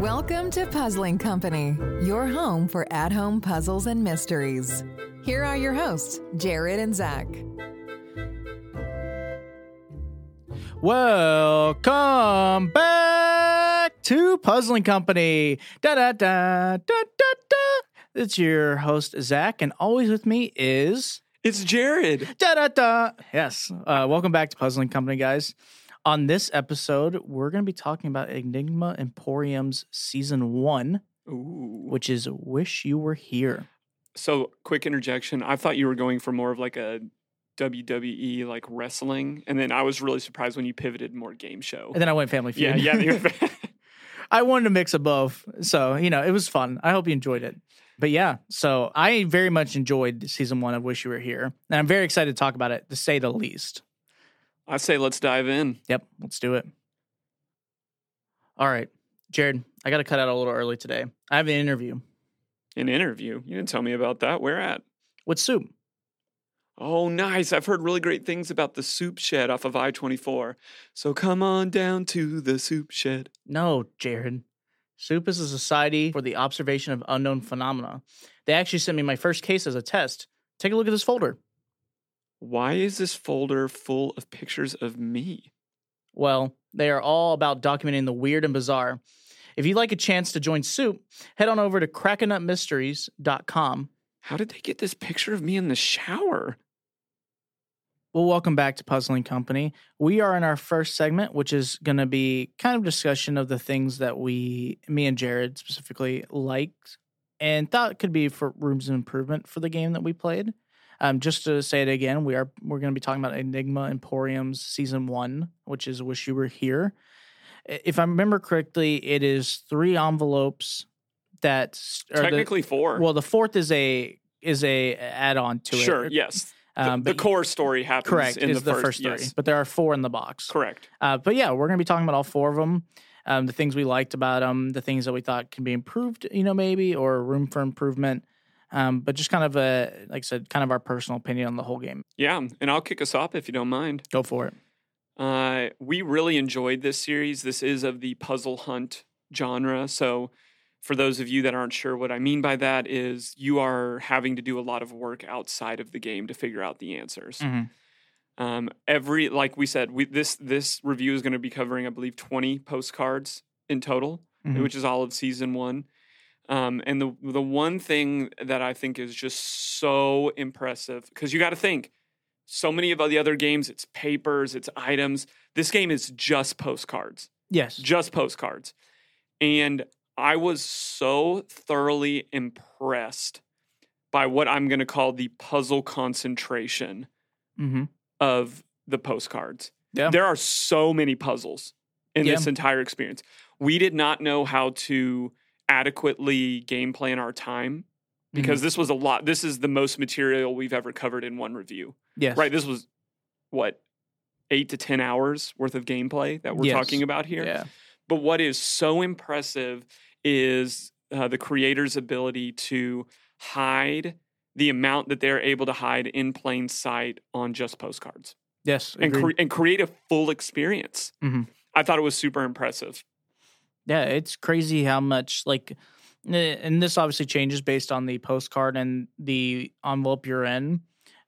Welcome to Puzzling Company, your home for at home puzzles and mysteries. Here are your hosts, Jared and Zach. Welcome back to Puzzling Company. Da da da da da da. It's your host Zach, and always with me is It's Jared. da da da. Yes. Uh, welcome back to Puzzling Company, guys. On this episode, we're going to be talking about Enigma Emporium's season one, Ooh. which is "Wish You Were Here." So, quick interjection. I thought you were going for more of like a WWE like wrestling, and then I was really surprised when you pivoted more game show. And then I went Family Feud. Yeah, yeah. I wanted to mix of both. So, you know, it was fun. I hope you enjoyed it. But yeah, so I very much enjoyed season one of Wish You Were Here. And I'm very excited to talk about it, to say the least. I say let's dive in. Yep, let's do it. All right, Jared, I got to cut out a little early today. I have an interview An interview. You didn't tell me about that. Where at? with Soup. Oh, nice. I've heard really great things about the soup shed off of I 24. So come on down to the soup shed. No, Jared. Soup is a society for the observation of unknown phenomena. They actually sent me my first case as a test. Take a look at this folder. Why is this folder full of pictures of me? Well, they are all about documenting the weird and bizarre. If you'd like a chance to join Soup, head on over to crackanutmysteries.com. How did they get this picture of me in the shower? Well, welcome back to Puzzling Company. We are in our first segment, which is going to be kind of discussion of the things that we, me and Jared specifically, liked and thought could be for rooms of improvement for the game that we played. Um, just to say it again, we are we're going to be talking about Enigma Emporium's season one, which is "Wish You Were Here." If I remember correctly, it is three envelopes that are the- Technically four. well, the fourth is a is a add on to it. sure, yes. The, Um, the but core story happens correct in is the, the, first, three, yes. but there are four in the box. Correct. Uh, but yeah, we're going to be talking about all four of them. Um, the things we liked about them, the things that we thought can be improved, you know, maybe or room for improvement. Um, but just kind of a, like I said, kind of our personal opinion on the whole game. Yeah, and I'll kick us off if you don't mind. Go for it. Uh, we really enjoyed this series. This is of the puzzle hunt genre. So, for those of you that aren't sure what I mean by that, is you are having to do a lot of work outside of the game to figure out the answers. Mhm. Um, every, like we said, we, this this review is going to be covering, I believe, twenty postcards in total, Mhm. which is all of season one. Um, and the the one thing that I think is just so impressive because you got to think, so many of the other games, it's papers, it's items. This game is just postcards, Yes. just postcards, and I was so thoroughly impressed by what I'm going to call the puzzle concentration Mm-hmm. of the postcards. Yeah. There are so many puzzles in Yeah. this entire experience. We did not know how to adequately game plan our time Mm-hmm. because this was a lot. This is the most material we've ever covered in one review. Yes. Right? This was what eight to 10 hours worth of gameplay that we're Yes. talking about here. Yeah. But what is so impressive is uh, the creator's ability to hide the amount that they're able to hide in plain sight on just postcards Yes. and, cre- and create a full experience. Mhm. I thought it was super impressive. Yeah, it's crazy how much like, and this obviously changes based on the postcard and the envelope you're in.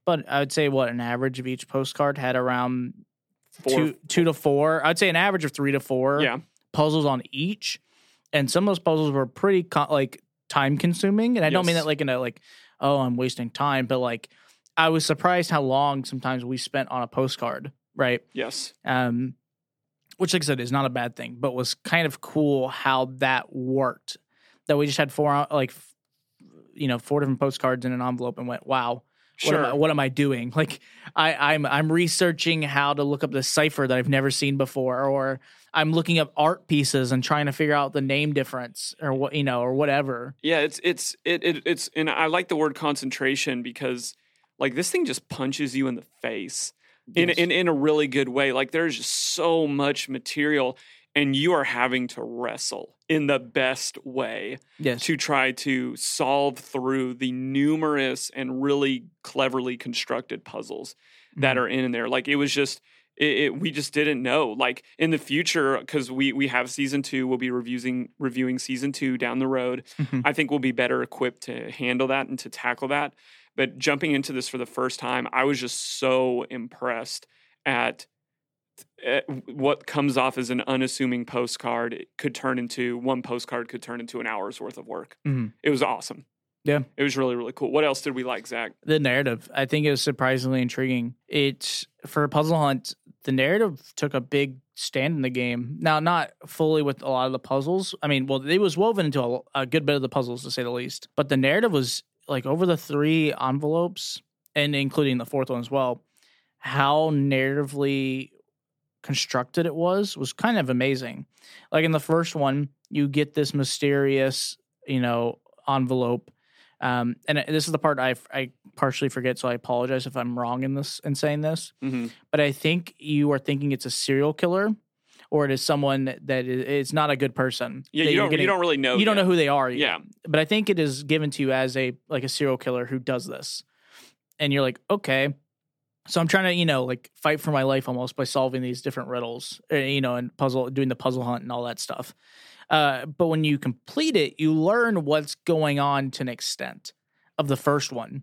But I would say what an average of each postcard had around two to four. I'd say an average of three to four yeah, puzzles on each, and some of those puzzles were pretty co- like time consuming. And I don't mean that like in a like oh I'm wasting time, but like I was surprised how long sometimes we spent on a postcard, right? yes, um, which, like I said, is not a bad thing, but was kind of cool how that worked. That we just had four, like, you know, four different postcards in an envelope, and went, "Wow, what, am I, sure. what am I doing?" Like, I, I'm I'm researching how to look up the cipher that I've never seen before, or I'm looking up art pieces and trying to figure out the name difference, or what you know, or whatever. Yeah, it's it's it, it it's and I like the word concentration because like this thing just punches you in the face in Yes. in in a really good way. Like there's just so much material and you are having to wrestle in the best way Yes. to try to solve through the numerous and really cleverly constructed puzzles that Mhm. are in there. Like it was just it, it, we just didn't know. Like in the future, because we we have season two, we'll be reviewing reviewing season two down the road. Mhm. I think we'll be better equipped to handle that and to tackle that. But jumping into this for the first time, I was just so impressed at at what comes off as an unassuming postcard it could turn into one postcard could turn into an hour's worth of work. Mhm. It was awesome. Yeah. It was really, really cool. What else did we like, Zach? the narrative i think it was surprisingly intriguing it's for a puzzle hunt the narrative took a big stand in the game. Now not fully with a lot of the puzzles. I mean well it was woven into a, a good bit of the puzzles to say the least. But the narrative was like over the three envelopes and including the fourth one as well how narratively constructed it was was kind of amazing. Like in the first one you get this mysterious you know envelope um, and this is the part I, I partially forget, so I apologize if I'm wrong in this in saying this. hmm But I think you are thinking it's a serial killer, or it is someone that is it's not a good person. Yeah, you don't, you don't really know. you don't know who they are. yet. Yeah. but I think it is given to you as a like a serial killer who does this, and you're like, okay. So I'm trying to, you know, like fight for my life almost by solving these different riddles, uh, you know, and puzzle, doing the puzzle hunt and all that stuff. Uh, but when you complete it, you learn what's going on to an extent of the first one,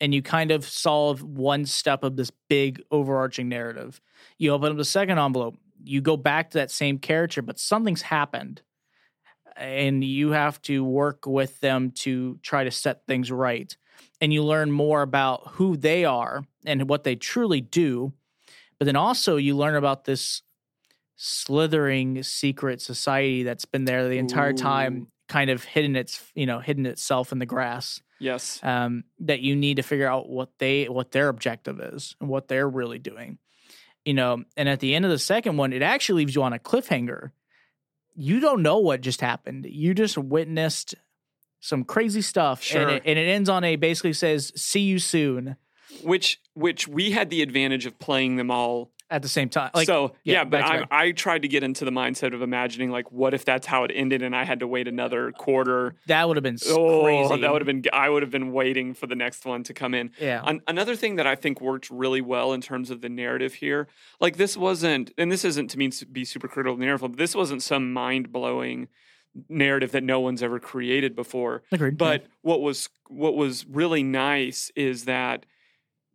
and you kind of solve one step of this big overarching narrative. You open up the second envelope, you go back to that same character, but something's happened and you have to work with them to try to set things right. And you learn more about who they are and what they truly do. But then also you learn about this slithering secret society that's been there the entire time, kind of hidden its you know hidden itself in the grass. Yes. Um, that you need to figure out what they what their objective is and what they're really doing. You know, and at the end of the second one, it actually leaves you on a cliffhanger you don't know what just happened. You just witnessed some crazy stuff, Sure. and, it, and it ends on a basically says "see you soon" Which which we had the advantage of playing them all. At the same time. Like, so yeah, yeah, but I. I tried to get into the mindset of imagining like, what if that's how it ended, and I had to wait another quarter. that would have been Oh, crazy. that would have been. I would have been waiting for the next one to come in. yeah, An- another thing that I think worked really well in terms of the narrative here, like this wasn't, and this isn't to mean to be super critical of the narrative, but this wasn't some mind blowing narrative that no one's ever created before. agreed. But what was what was really nice is that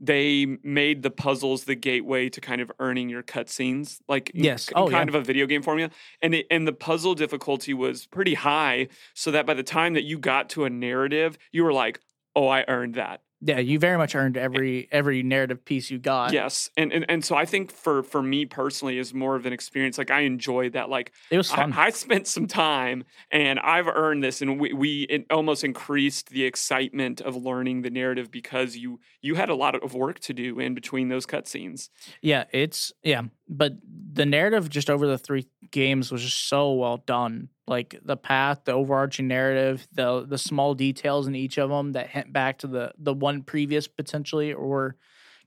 they made the puzzles the gateway to kind of earning your cutscenes, like Yes. Oh, kind yeah. of a video game formula. And it, and the puzzle difficulty was pretty high, so that by the time that you got to a narrative, you were like, "Oh, I earned that." Yeah, you very much earned every every narrative piece you got. Yes, and, and and so I think for for me personally, is more of an experience. Like I enjoyed that. Like it was fun. I, I spent some time and I've earned this, and we, we it almost increased the excitement of learning the narrative because you you had a lot of work to do in between those cutscenes. Yeah, it's yeah, but the narrative just over the three games was just so well done. Like the path, the overarching narrative, the the small details in each of them that hint back to the the one previous potentially, or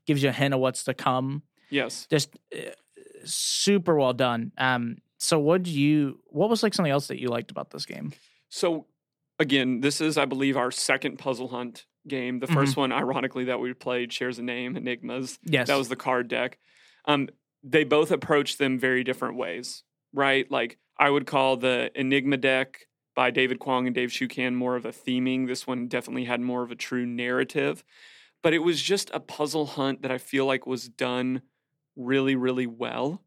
gives you a hint of what's to come. Yes. Just uh, super well done. Um, so what did you? What was like something else that you liked about this game? So again, this is I believe our second puzzle hunt game. The 1st one, ironically, that we played shares a name, Enigmas. Yes, That was the card deck. Um, they both approach them very different ways, right? Like I would call the Enigma deck by David Kwong and Dave Shukan more of a theming. This one definitely had more of a true narrative, but it was just a puzzle hunt that I feel like was done really, really well.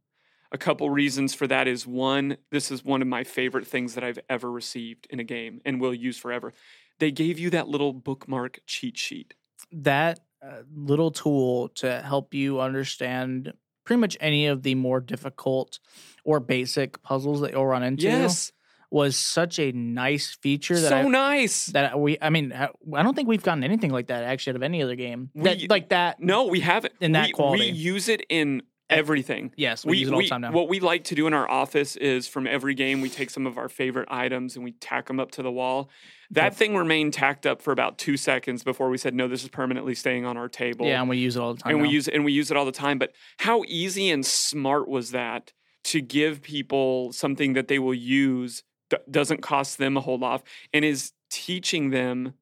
A couple reasons for that is one, this is one of my favorite things that I've ever received in a game and will use forever. They gave you that little bookmark cheat sheet. that uh, little tool to help you understand pretty much any of the more difficult or basic puzzles that you'll run into Yes, was such a nice feature that so I, nice. that we I mean I don't think we've gotten anything like that actually out of any other game that, like that No, we haven't. In that we, quality. we use it in everything. yes we, use it all the time now What we like to do in our office is from every game, we take some of our favorite items and we tack them up to the wall. That thing remained tacked up for about two seconds before we said, no, this is permanently staying on our table. yeah and we use it all the time and we use it and we use it all the time. But how easy and smart was that to give people something that they will use d- doesn't cost them a whole lot and is teaching them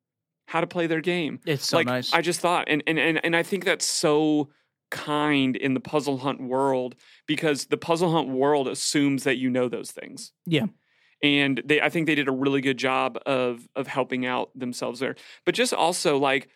how to play their game. It's so like nice. I just thought and, and and and I think that's so kind in the puzzle hunt world because the puzzle hunt world assumes that you know those things. Yeah. And they I think they did a really good job of of helping out themselves there. But just also like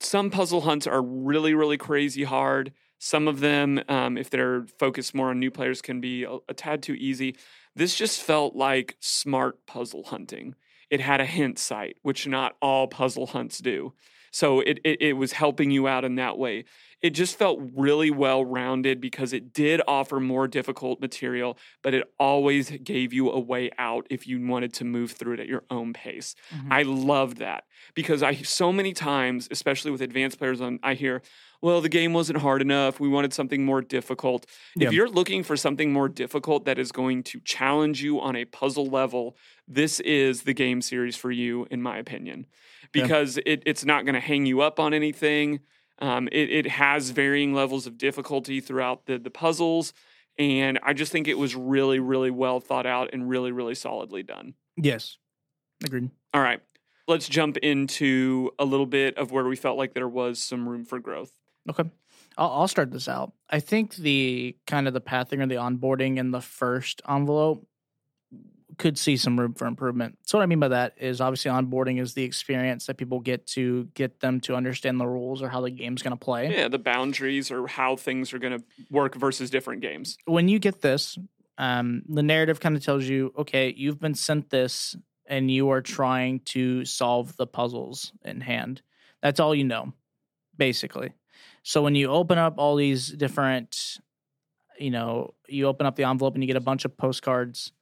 some puzzle hunts are really really crazy hard. Some of them um, if they're focused more on new players can be a, a tad too easy. This just felt like smart puzzle hunting. It had a hint site, which not all puzzle hunts do. So it, it, it was helping you out in that way. It just felt really well rounded because it did offer more difficult material, but it always gave you a way out if you wanted to move through it at your own pace. Mhm. I loved that because I so many times, especially with advanced players, on I hear, "Well, the game wasn't hard enough. We wanted something more difficult." Yeah. If you're looking for something more difficult that is going to challenge you on a puzzle level, this is the game series for you, in my opinion, Yeah. because it, it's not going to hang you up on anything. Um, it, it has varying levels of difficulty throughout the the puzzles, and I just think it was really, really well thought out and really, really solidly done. yes. Agreed. All right. Let's jump into a little bit of where we felt like there was some room for growth. Okay. I'll, I'll start this out. I think the kind of the pathing or the onboarding in the first envelope could see some room for improvement. So what I mean by that is obviously onboarding is the experience that people get to get them to understand the rules or how the game's going to play. Yeah, the boundaries or how things are going to work versus different games. When you get this, um, the narrative kind of tells you, okay, you've been sent this and you are trying to solve the puzzles in hand. That's all you know, basically. So when you open up all these different, you know, you open up the envelope and you get a bunch of postcards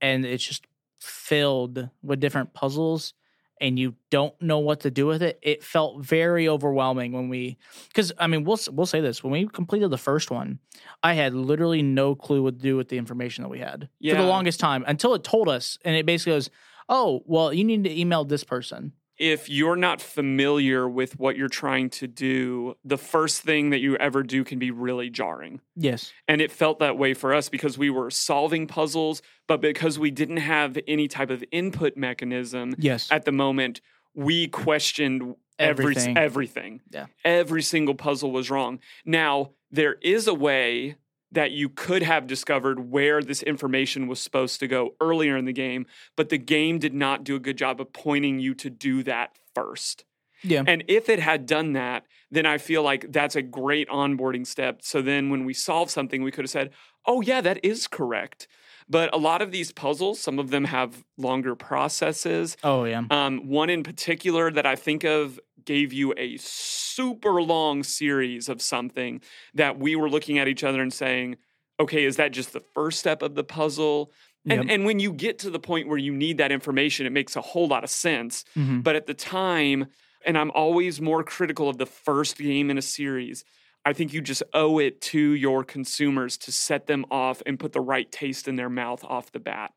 and it's just filled with different puzzles and you don't know what to do with it. It felt very overwhelming when we cuz I mean, we'll we'll say this, when we completed the first one, I had literally no clue what to do with the information that we had for the longest time until it told us and it basically goes, "Oh, well, you need to email this person." If you're not familiar with what you're trying to do, the first thing that you ever do can be really jarring. Yes. And it felt that way for us because we were solving puzzles, but because we didn't have any type of input mechanism Yes. at the moment, we questioned every Everything. everything. Yeah. Every single puzzle was wrong. Now, there is a way that you could have discovered where this information was supposed to go earlier in the game, but the game did not do a good job of pointing you to do that first. Yeah. And if it had done that, then I feel like that's a great onboarding step. So then when we solve something, we could have said, oh, yeah, that is correct. But a lot of these puzzles, some of them have longer processes. Oh yeah. Um, one in particular that I think of gave you a super long series of something that we were looking at each other and saying, okay, is that just the first step of the puzzle? And, Yep. and when you get to the point where you need that information, it makes a whole lot of sense. Mhm. But at the time, and I'm always more critical of the first game in a series, I think you just owe it to your consumers to set them off and put the right taste in their mouth off the bat.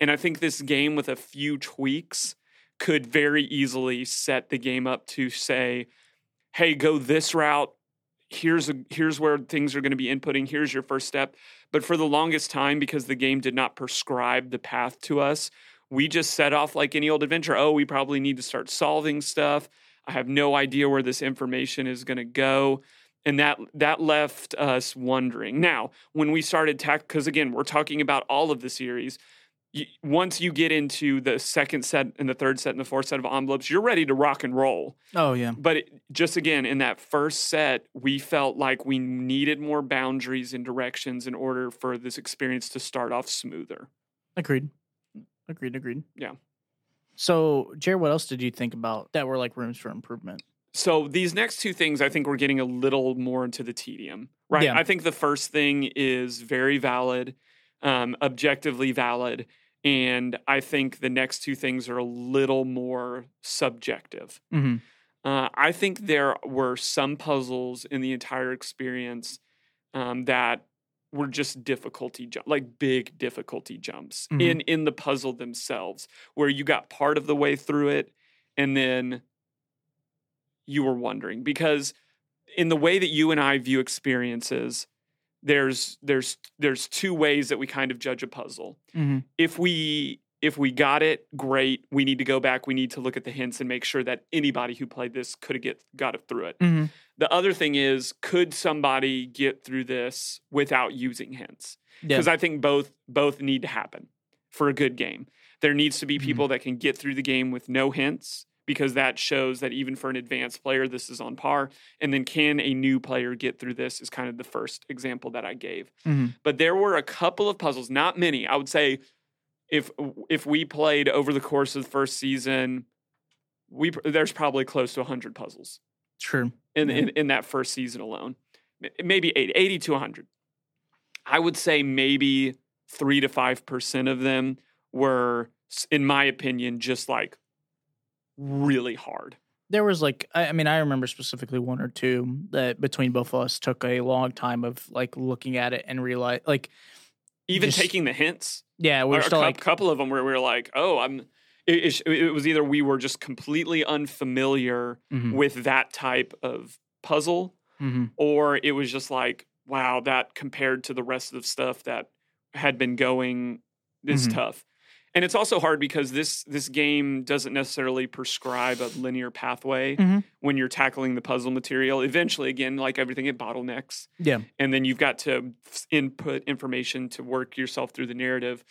And I think this game, with a few tweaks, could very easily set the game up to say, hey, go this route. Here's a, here's where things are going to be inputting. Here's your first step. But for the longest time, because the game did not prescribe the path to us, we just set off like any old adventure. Oh, we probably need to start solving stuff. I have no idea where this information is going to go. And that that left us wondering. Now, when we started tack, because again, we're talking about all of the series. Once you get into the second set and the third set and the fourth set of envelopes, you're ready to rock and roll. Oh yeah. But it, just again, in that first set, we felt like we needed more boundaries and directions in order for this experience to start off smoother. Agreed. Agreed. Agreed. Yeah. So, Jared, what else did you think about that were like rooms for improvement? So these next two things, I think we're getting a little more into the tedium, right? Yeah. I think the first thing is very valid, um, objectively valid, and I think the next two things are a little more subjective. Mm-hmm. Uh, I think there were some puzzles in the entire experience um, that were just difficulty jump, like big difficulty jumps Mhm. in in the puzzle themselves, where you got part of the way through it, and then you were wondering because in the way that you and I view experiences, there's there's there's two ways that we kind of judge a puzzle. Mhm. If we if we got it, great. We need to go back. We need to look at the hints and make sure that anybody who played this could have get got it through it. Mhm. The other thing is, could somebody get through this without using hints? Yeah. Because I think both both need to happen for a good game. There needs to be Mhm. people that can get through the game with no hints because that shows that even for an advanced player, this is on par. And then can a new player get through this? Is kind of the first example that I gave. Mhm. But there were a couple of puzzles, not many. I would say if if we played over the course of the first season, we there's probably close to 100 puzzles True. in, Yeah. in, in that first season alone. Maybe 80, 80 to 100. I would say maybe 3 to 5% of them were, in my opinion, just like really hard. There was like I, I mean I remember specifically one or two that between both of us took a long time of like looking at it and realize like Even Just- taking the hints, yeah we a were still cou- like couple of them where we were like, oh, I'm. It, it, was either we were just completely unfamiliar mhm, with that type of puzzle, mhm, or it was just like, wow, that compared to the rest of the stuff that had been going is Mhm. tough. And it's also hard because this this game doesn't necessarily prescribe a linear pathway Mhm. when you're tackling the puzzle material. Eventually, again, like everything, it bottlenecks, yeah and then you've got to input information to work yourself through the narrative.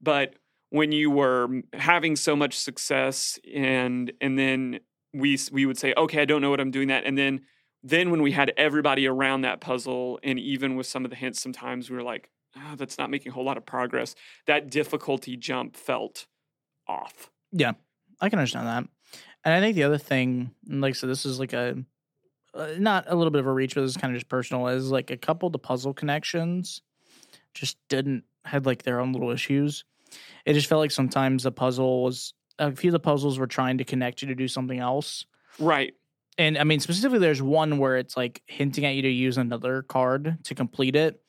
But when you were having so much success, and and then we we would say, okay, I don't know what I'm doing that, and then then when we had everybody around that puzzle, and even with some of the hints, sometimes we were like, oh, that's not making a whole lot of progress. That difficulty jump felt off. Yeah, I can understand that and I think the other thing like so this is like a uh, not a little bit of a reach but this is kind of just personal is like a couple of the puzzle connections just didn't had like their own little issues it just felt like sometimes the puzzle was a few of the puzzles were trying to connect you to do something else Right. and I mean specifically there's one where it's like hinting at you to use another card to complete it.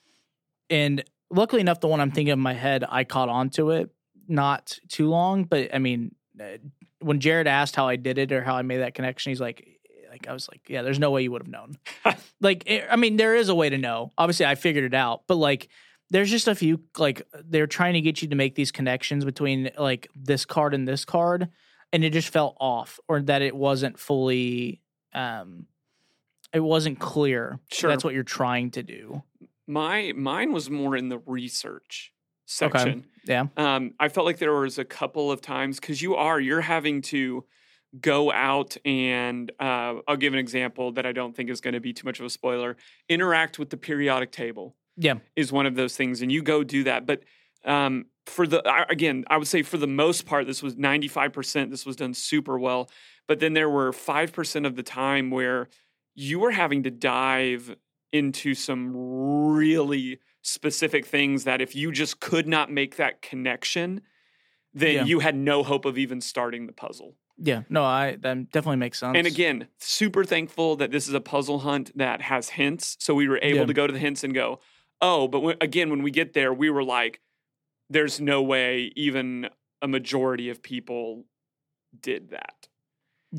And luckily enough the one I'm thinking of in my head I caught on to it not too long, but I mean uh, when Jared asked how I did it or how I made that connection he's like like I was like yeah there's no way you would have known. like it, I mean there is a way to know. Obviously I figured it out, but like there's just a few like they're trying to get you to make these connections between like this card and this card and it just felt off or that it wasn't fully um it wasn't clear Sure. that's what you're trying to do My mine was more in the research section. yeah um, I felt like there was a couple of times because you are you're having to go out and uh, I'll give an example that I don't think is going to be too much of a spoiler. Interact with the periodic table yeah is one of those things, and you go do that. But um, for the I- again, I would say for the most part, this was ninety five percent. This was done super well. But then there were five percent of the time where you were having to dive into some really specific things that if you just could not make that connection, then Yeah. you had no hope of even starting the puzzle. yeah no i that definitely makes sense And again, super thankful that this is a puzzle hunt that has hints. So we were able Yeah. to go to the hints and go, oh, but when, again, when we get there, we were like, there's no way even a majority of people did that.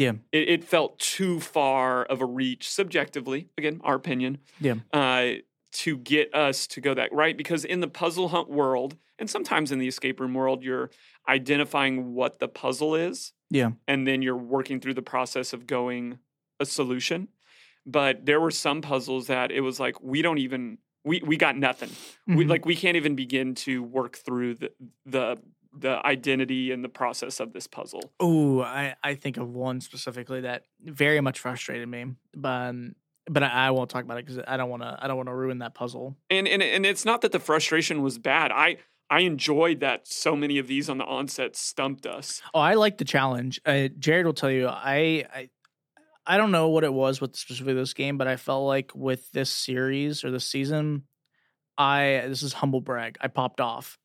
Yeah It, it felt too far of a reach, subjectively, again, our opinion, Yeah. uh, to get us to go that right. Because in the puzzle hunt world, and sometimes in the escape room world, you're identifying what the puzzle is yeah and then you're working through the process of going a solution. But there were some puzzles that it was like we don't even we we got nothing. We Mhm. like we can't even begin to work through the the the identity and the process of this puzzle. oh i i think of one specifically that very much frustrated me but um, but I, I won't talk about it because i don't want to i don't want to ruin that puzzle And and and it's not that the frustration was bad. I I enjoyed that so many of these on the onset stumped us. Oh, I like the challenge. Uh, Jared will tell you. I, I I don't know what it was with specifically this game, but I felt like with this series or this season, I this is humble brag. I popped off.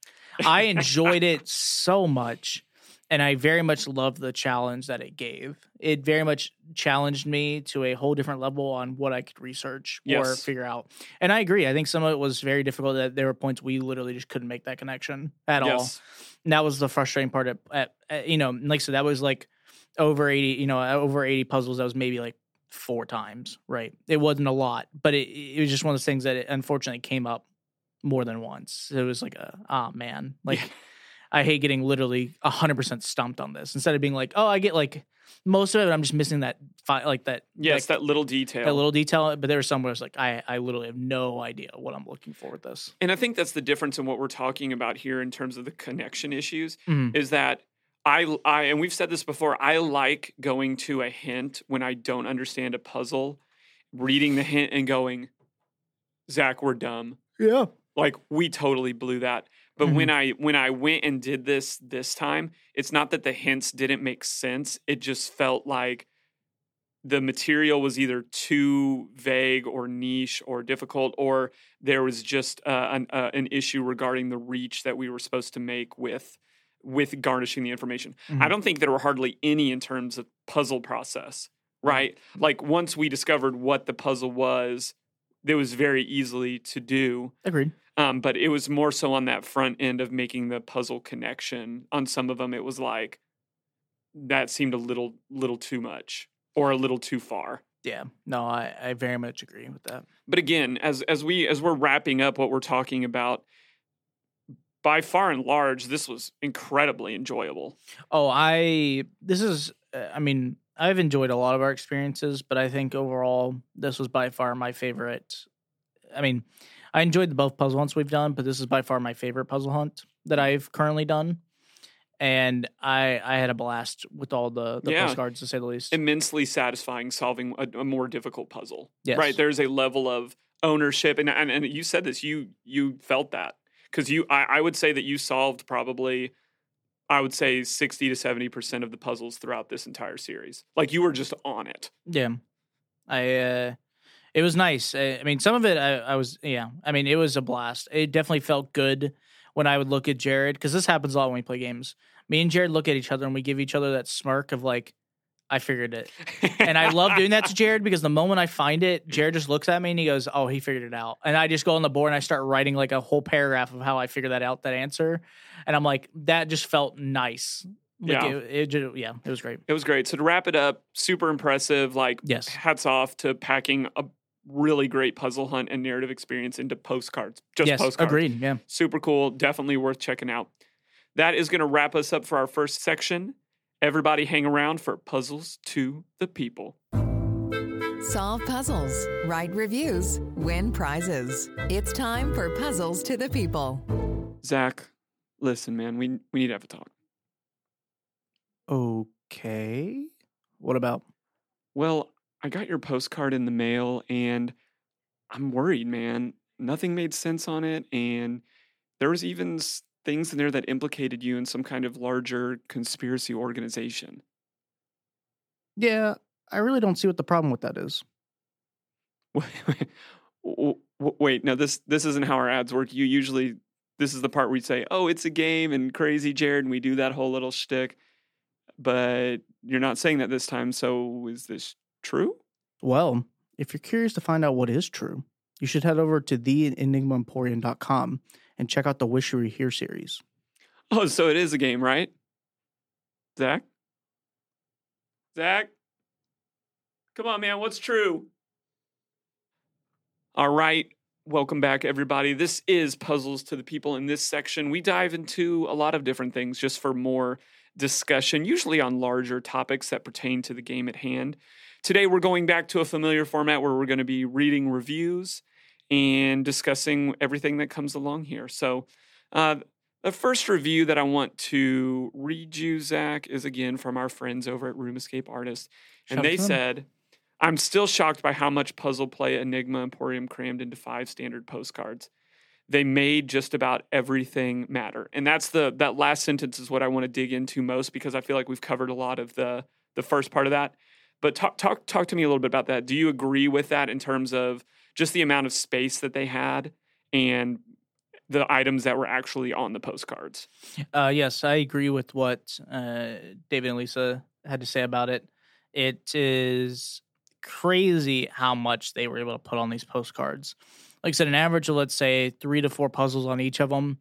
I enjoyed it so much, and I very much loved the challenge that it gave. It very much challenged me to a whole different level on what I could research or figure out. And I agree. I think some of it was very difficult. That there were points we literally just couldn't make that connection at all. And that was the frustrating part at, at, at you know like I said that was like over 80 you know over 80 puzzles that was maybe like four times right it wasn't a lot but it, it was just one of those things that it unfortunately came up more than once. It was like a ah man, like I hate getting literally hundred percent stumped on this. Instead of being like, oh, I get like most of it, I'm just missing that fi- like that Yes, like, that little detail. that little detail. But there was some where it's like I I literally have no idea what I'm looking for with this. And I think that's the difference in what we're talking about here in terms of the connection issues Mhm. is that I, I and we've said this before, I like going to a hint when I don't understand a puzzle, reading the hint and going, Zach, we're dumb. Yeah. Like we totally blew that. But when I when I went and did this this time, it's not that the hints didn't make sense. It just felt like the material was either too vague or niche or difficult, or there was just uh, an, uh, an issue regarding the reach that we were supposed to make with with garnishing the information. I Mhm. don't think there were hardly any in terms of puzzle process, right? Like once we discovered what the puzzle was, it was very easily to do. Agreed. Um, but it was more so on that front end of making the puzzle connection. On some of them, it was like that seemed a little little too much or a little too far. Yeah. No, I, I very much agree with that. But again, as as we as we're wrapping up what we're talking about, by far and large, this was incredibly enjoyable. Oh, I this is uh, I mean, I've enjoyed a lot of our experiences, but I think overall this was by far my favorite. I mean, I enjoyed the both puzzle hunts we've done, but this is by far my favorite puzzle hunt that I've currently done. And I I had a blast with all the, the Yeah. postcards to say the least. Immensely satisfying solving a, a more difficult puzzle. Yes. Right. There's a level of ownership, and and, and you said this. You you felt that because you I, I would say that you solved probably. I would say 60 to 70% of the puzzles throughout this entire series. Like you were just on it. Yeah, I. uh It was nice. I, I mean, some of it I, I was. Yeah, I mean, it was a blast. It definitely felt good when I would look at Jared because this happens a lot when we play games. Me and Jared look at each other and we give each other that smirk of like, I figured it. And I love doing that to Jared because the moment I find it, Jared just looks at me and he goes, "Oh, he figured it out." And I just go on the board and I start writing like a whole paragraph of how I figured that out, that answer. And I'm like, that just felt nice. Like Yeah. it, it yeah, it was great. It was great. So to wrap it up, super impressive. Like Yes. hats off to packing a really great puzzle hunt and narrative experience into postcards. Just yes, postcards. agreed. Yeah. Super cool. Definitely worth checking out. That is going to wrap us up for our first section. Everybody hang around for Puzzles to the People. Solve puzzles, write reviews, win prizes. It's time for Puzzles to the People. Zach, listen, man, we, we need to have a talk. Okay. What about? Well, I got your postcard in the mail and I'm worried, man. Nothing made sense on it. And there was even things in there that implicated you in some kind of larger conspiracy organization. Yeah, I really don't see what the problem with that is. Wait, no, this this isn't how our ads work. You usually this is the part where we say, "Oh, it's a game," and crazy Jared, and we do that whole little shtick. But you're not saying that this time. So is this true? Well, if you're curious to find out what is true, you should head over to theenigmaemporium.com and check out the Wish You Were Here series. Oh, so it is a game, right? Zach? Zach? Come on, man. What's true? All right. Welcome back, everybody. This is Puzzles to the People. In this section, we dive into a lot of different things just for more discussion, usually on larger topics that pertain to the game at hand. Today, we're going back to a familiar format where we're going to be reading reviews and discussing everything that comes along here. So, uh, the first review that I want to read you, Zach, is again from our friends over at Room Escape Artists. And Shout they said, I'm still shocked by how much puzzle play Enigma Emporium crammed into five standard postcards. They made just about everything matter. And that's the that last sentence is what I want to dig into most because I feel like we've covered a lot of the the first part of that. But talk talk talk to me a little bit about that. Do you agree with that in terms of just the amount of space that they had and the items that were actually on the postcards? Uh, yes, I agree with what uh, David and Lisa had to say about it. It is crazy how much they were able to put on these postcards. Like I said, an average of let's say three to four puzzles on each of them.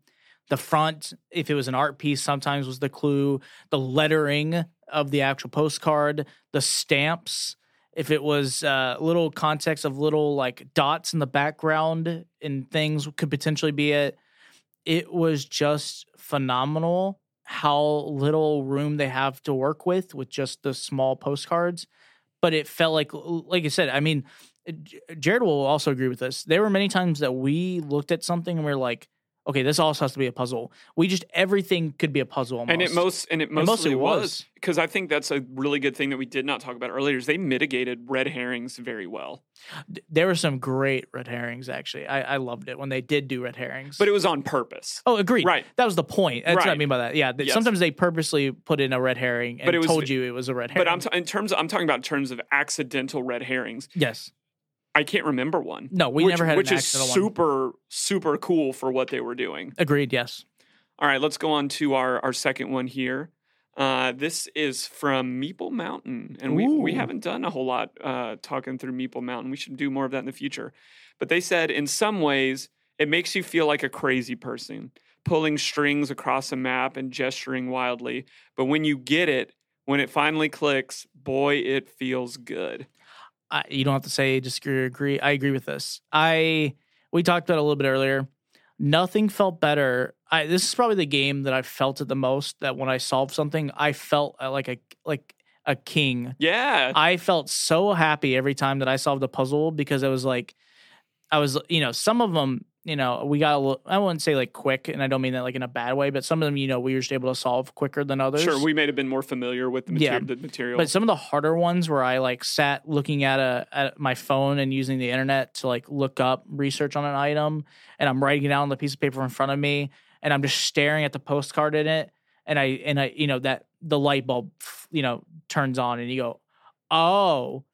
The front, if it was an art piece, sometimes was the clue. The lettering of the actual postcard, the stamps. if it was uh, little context of little like dots in the background and things could potentially be it. It was just phenomenal how little room they have to work with with just the small postcards. But it felt like, like I said, I mean, Jared will also agree with this. There were many times that we looked at something and we are like, okay, this also has to be a puzzle. We just everything could be a puzzle almost. And it most and it mostly, mostly was because I think that's a really good thing that we did not talk about earlier is they mitigated red herrings very well. There were some great red herrings actually. I, I loved it when they did do red herrings. But it was on purpose. oh, agreed. Right. That was the point. That's what I mean by that. Yeah. Yes. Sometimes they purposely put in a red herring and But it was- told you it was a red herring. But I'm t- in terms of, I'm talking about in terms of accidental red herrings. yes. I can't remember one. No, we which, never had which is accidental one. super super cool for what they were doing. Agreed. Yes. All right, let's go on to our our second one here. Uh, this is from Meeple Mountain, and we, we haven't done a whole lot uh, talking through Meeple Mountain. We should do more of that in the future. But they said in some ways it makes you feel like a crazy person, pulling strings across a map and gesturing wildly. But when you get it, when it finally clicks, boy, it feels good. I, you don't have to say disagree or agree. I agree with this. I we talked about it a little bit earlier. Nothing felt better. I this is probably the game that I felt it the most. That when I solved something, I felt uh, like a like a king. Yeah, I felt so happy every time that I solved a puzzle because it was like I was you know some of them you know we got a little, I wouldn't say like quick and I don't mean that like in a bad way but some of them you know we were just able to solve quicker than others. sure. We may have been more familiar with the, Yeah, the material. But some of the harder ones where I like sat looking at a at my phone and using the internet to like look up research on an item and I'm writing it down on the piece of paper in front of me and I'm just staring at the postcard in it and I and I you know that the light bulb you know turns on and you go oh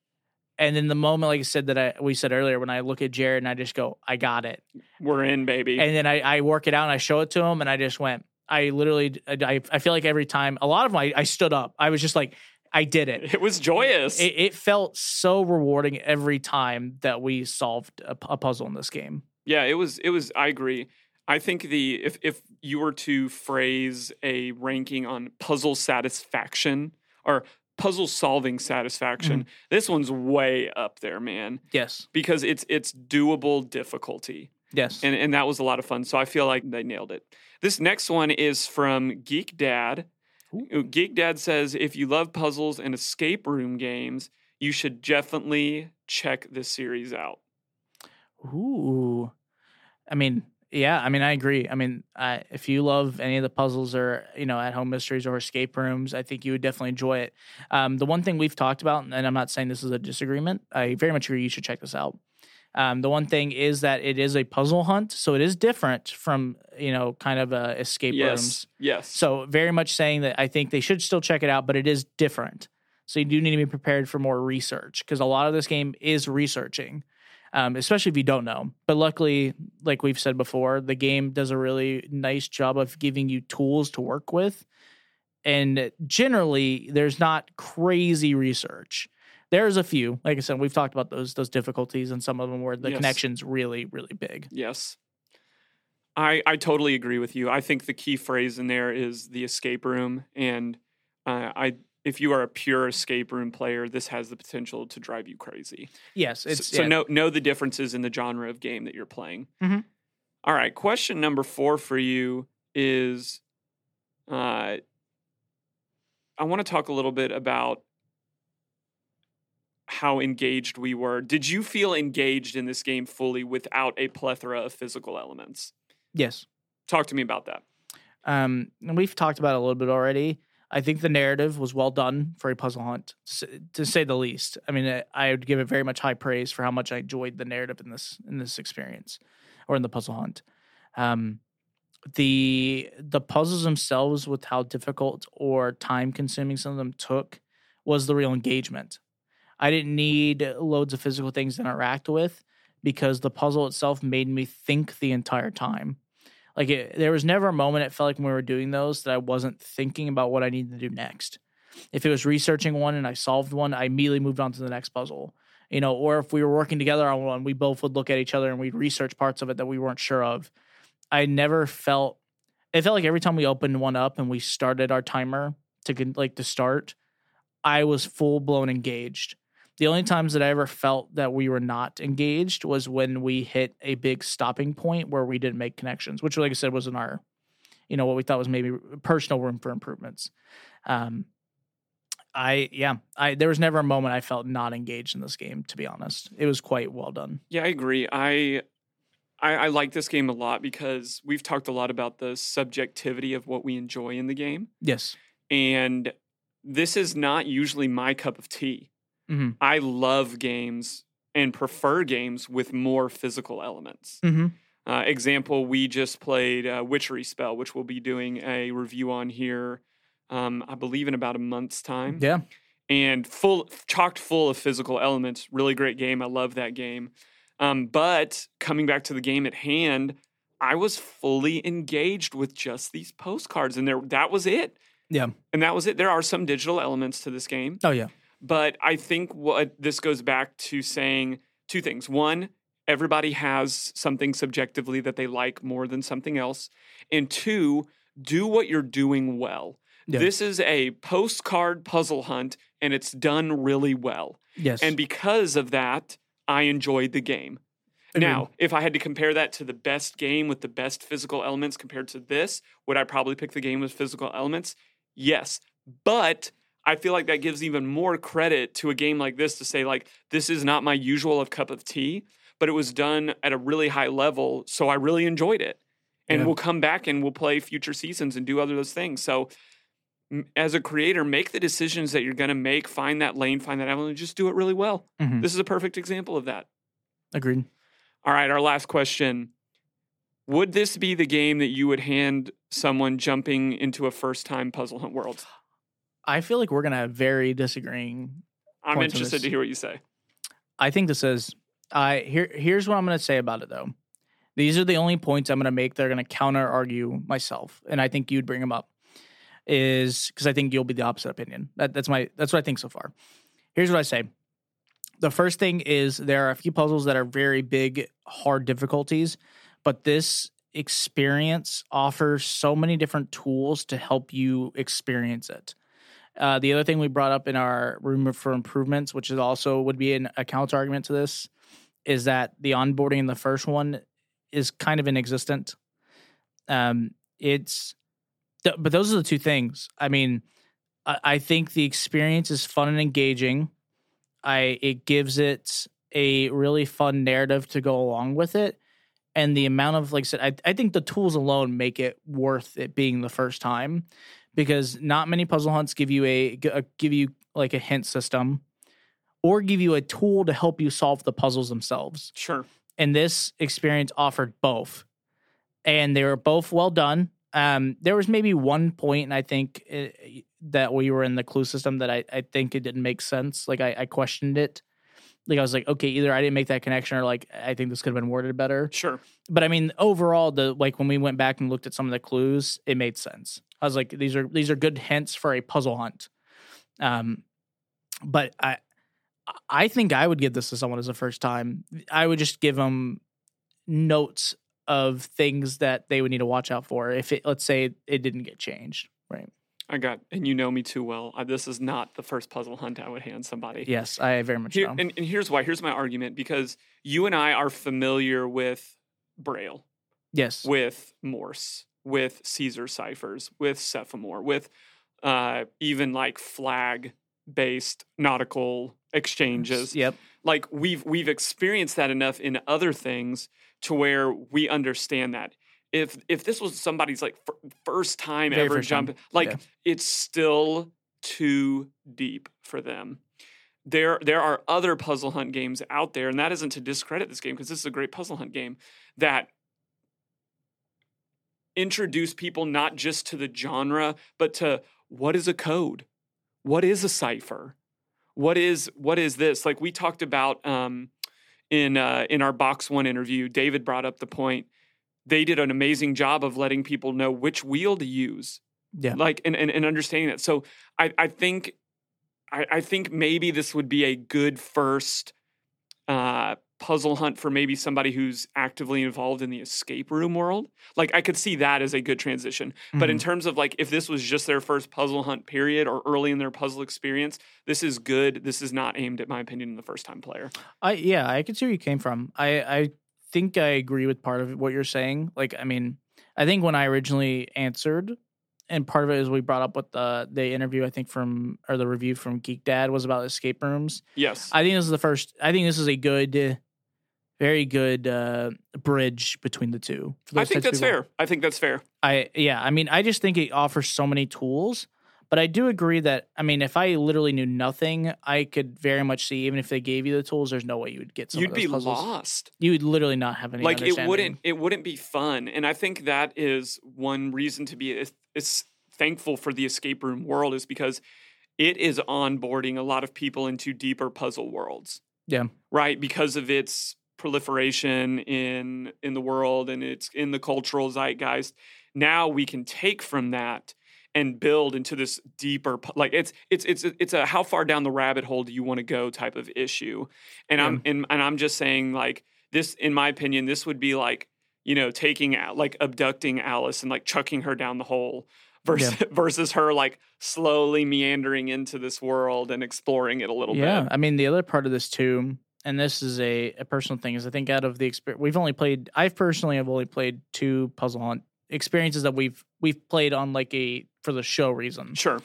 and then the moment like I said that I we said earlier when I look at Jared and I just go I got it We're in, baby. and then I, I work it out and I show it to him and I just went I literally I, I feel like every time a lot of them I, I stood up I was just like I did it it was joyous. it, it felt so rewarding every time that we solved a, a puzzle in this game. Yeah, it was it was I agree. I think the if if you were to phrase a ranking on puzzle satisfaction or puzzle solving satisfaction, Mm-hmm. this one's way up there, man, Yes, because it's it's doable difficulty. yes, And and that was a lot of fun. So I feel like they nailed it. This next one is from Geek Dad. Ooh. Geek Dad says if you love puzzles and escape room games, you should definitely check this series out. Ooh, I mean, yeah, I mean, I agree. I mean, I, if you love any of the puzzles or you know at home mysteries or escape rooms, I think you would definitely enjoy it. Um, the one thing we've talked about, and I'm not saying this is a disagreement, I very much agree. You should check this out. Um, the one thing is that it is a puzzle hunt, so it is different from you know kind of uh, escape yes. rooms. Yes. So very much saying that I think they should still check it out, but it is different. So you do need to be prepared for more research because a lot of this game is researching, um, especially if you don't know. But luckily, like we've said before, the game does a really nice job of giving you tools to work with. And generally, there's not crazy research. There's a few, like I said, we've talked about those those difficulties and some of them where the Yes. connection's really really big. Yes. I I totally agree with you. I think the key phrase in there is the escape room and uh, I if you are a pure escape room player, this has the potential to drive you crazy. Yes, So- it's so, yeah. know know the differences in the genre of game that you're playing. Mhm. All right, question number 4 for you is uh I want to talk a little bit about how engaged we were. Did you feel engaged in this game fully without a plethora of physical elements? yes. Talk to me about that. Um, and we've talked about it a little bit already. I think the narrative was well done for a puzzle hunt, to say the least. I mean, I- would give it very much high praise for how much I enjoyed the narrative in this in this experience, or in the puzzle hunt. Um, the the puzzles themselves, with how difficult or time consuming some of them took, was the real engagement. I didn't need loads of physical things to interact with because the puzzle itself made me think the entire time. Like it, there was never a moment it felt like when we were doing those that I wasn't thinking about what I needed to do next. If it was researching one and I solved one, I immediately moved on to the next puzzle. You know, or if we were working together on one, we both would look at each other and we'd research parts of it that we weren't sure of. I never felt it felt like every time we opened one up and we started our timer to like to start, I was full blown engaged. The only times that I ever felt that we were not engaged was when we hit a big stopping point where we didn't make connections, which, like I said, was in our, you know, what we thought was maybe personal room for improvements. Um, I yeah, I there was never a moment I felt not engaged in this game. To be honest, it was quite well done. Yeah, I agree. I, I I like this game a lot because we've talked a lot about the subjectivity of what we enjoy in the game, Yes. and this is not usually my cup of tea. Mm-hmm. I love games and prefer games with more physical elements. Mm-hmm. Uh, example, we just played uh, Witchery Spell, which we'll be doing a review on here, um, I believe, in about a month's time. Yeah. And full, chocked full of physical elements. Really great game. I love that game. Um, but coming back to the game at hand, I was fully engaged with just these postcards, and there that was it. Yeah. And that was it. There are some digital elements to this game. Oh yeah. But I think what this goes back to saying two things. One, everybody has something subjectively that they like more than something else. And two, do what you're doing well. Yeah. This is a postcard puzzle hunt and it's done really well. Yes. And because of that, I enjoyed the game. Now, if I had to compare that to the best game with the best physical elements compared to this, would I probably pick the game with physical elements? Yes. But I feel like that gives even more credit to a game like this to say, like, this is not my usual of cup of tea, but it was done at a really high level. So I really enjoyed it. And Yeah. we'll come back and we'll play future seasons and do other those things. So m- as a creator, make the decisions that you're going to make, find that lane, find that avenue, just do it really well. Mhm. This is a perfect example of that. Agreed. All right, our last question. Would this be the game that you would hand someone jumping into a first time puzzle hunt world? I feel like we're gonna have very disagreeing. I'm interested to hear what you say. I think this is. I here. Here's what I'm gonna say about it though. These are the only points I'm gonna make that are gonna counter argue myself, and I think you'd bring them up. Is because I think you'll be the opposite opinion. That, that's my. That's what I think so far. Here's what I say. The first thing is there are a few puzzles that are very big, hard difficulties, but this experience offers so many different tools to help you experience it. Uh, the other thing we brought up in our room for improvements, which is also would be an, a counter argument to this, is that the onboarding in the first one is kind of inexistent. Um, it's, th- but those are the two things. I mean, I, I think the experience is fun and engaging. I it gives it a really fun narrative to go along with it, and the amount of like I said, I, I think the tools alone make it worth it being the first time because not many puzzle hunts give you a, a give you like a hint system or give you a tool to help you solve the puzzles themselves. Sure. And this experience offered both, and they were both well done. Um, there was maybe one point, and I think uh that we were in the clue system that I, I think it didn't make sense. Like I, I questioned it. Like I was like, okay, either I didn't make that connection, or like I think this could have been worded better Sure. but I mean, overall, the like when we went back and looked at some of the clues, it made sense. I was like, these are these are good hints for a puzzle hunt. Um, but I I think I would give this to someone as a first time. I would just give them notes of things that they would need to watch out for if it let's say it didn't get changed. Right. I got, and you know me too well. Uh, this is not the first puzzle hunt I would hand somebody. Yes, I very much Here, know. and, and here's why. Here's my argument because you and I are familiar with Braille, yes. with Morse, with Caesar ciphers, with semaphore, with uh, even like flag based nautical exchanges. Yep. Like we've we've experienced that enough in other things to where we understand that. If if this was somebody's like fir- first time Very ever jumping, like yeah. it's still too deep for them. There there are other puzzle hunt games out there, and that isn't to discredit this game because this is a great puzzle hunt game that introduce people not just to the genre, but to what is a code, what is a cipher, what is what is this? Like we talked about um, in uh, in our box one interview, David brought up the point. They did an amazing job of letting people know which wheel to use, Yeah. like and, and, and understanding that. So I, I think I, I think maybe this would be a good first uh, puzzle hunt for maybe somebody who's actively involved in the escape room world. Like I could see that as a good transition. But in Mhm. terms of like if this was just their first puzzle hunt period or early in their puzzle experience, this is good. This is not aimed at my opinion in the first time player. I yeah, I can see where you came from. I I think I agree with part of what you're saying. Like, I mean, I think when I originally answered, and part of it is we brought up with the the interview I think from or the review from Geek Dad was about escape rooms. Yes. I think this is the first. I think this is a good, very good uh, bridge between the two. I think that's fair. I think that's fair. I yeah, I mean, I just think it offers so many tools. But I do agree that I mean, if I literally knew nothing, I could very much see even if they gave you the tools, there's no way you would get some. You'd of those be puzzles. lost. You would literally not have any. like it wouldn't it wouldn't be fun and i think that is one reason to be is, is thankful for the escape room world is because it is onboarding a lot of people into deeper puzzle worlds Yeah. right because of its proliferation in in the world and it's in the cultural zeitgeist. Now we can take from that and build into this deeper like it's it's it's a- it's a how far down the rabbit hole do you want to go type of issue. And i'm and, and i'm just saying like this in my opinion this would be like you know taking out like abducting alice and like chucking her down the hole versus versus her like slowly meandering into this world and exploring it a little bit. Yeah, I mean, the other part of this too, and this is a, a personal thing, is I think out of the experience, we've only played. I personally have only played two puzzle hunt experiences that we've we've played on like a for the show reason. sure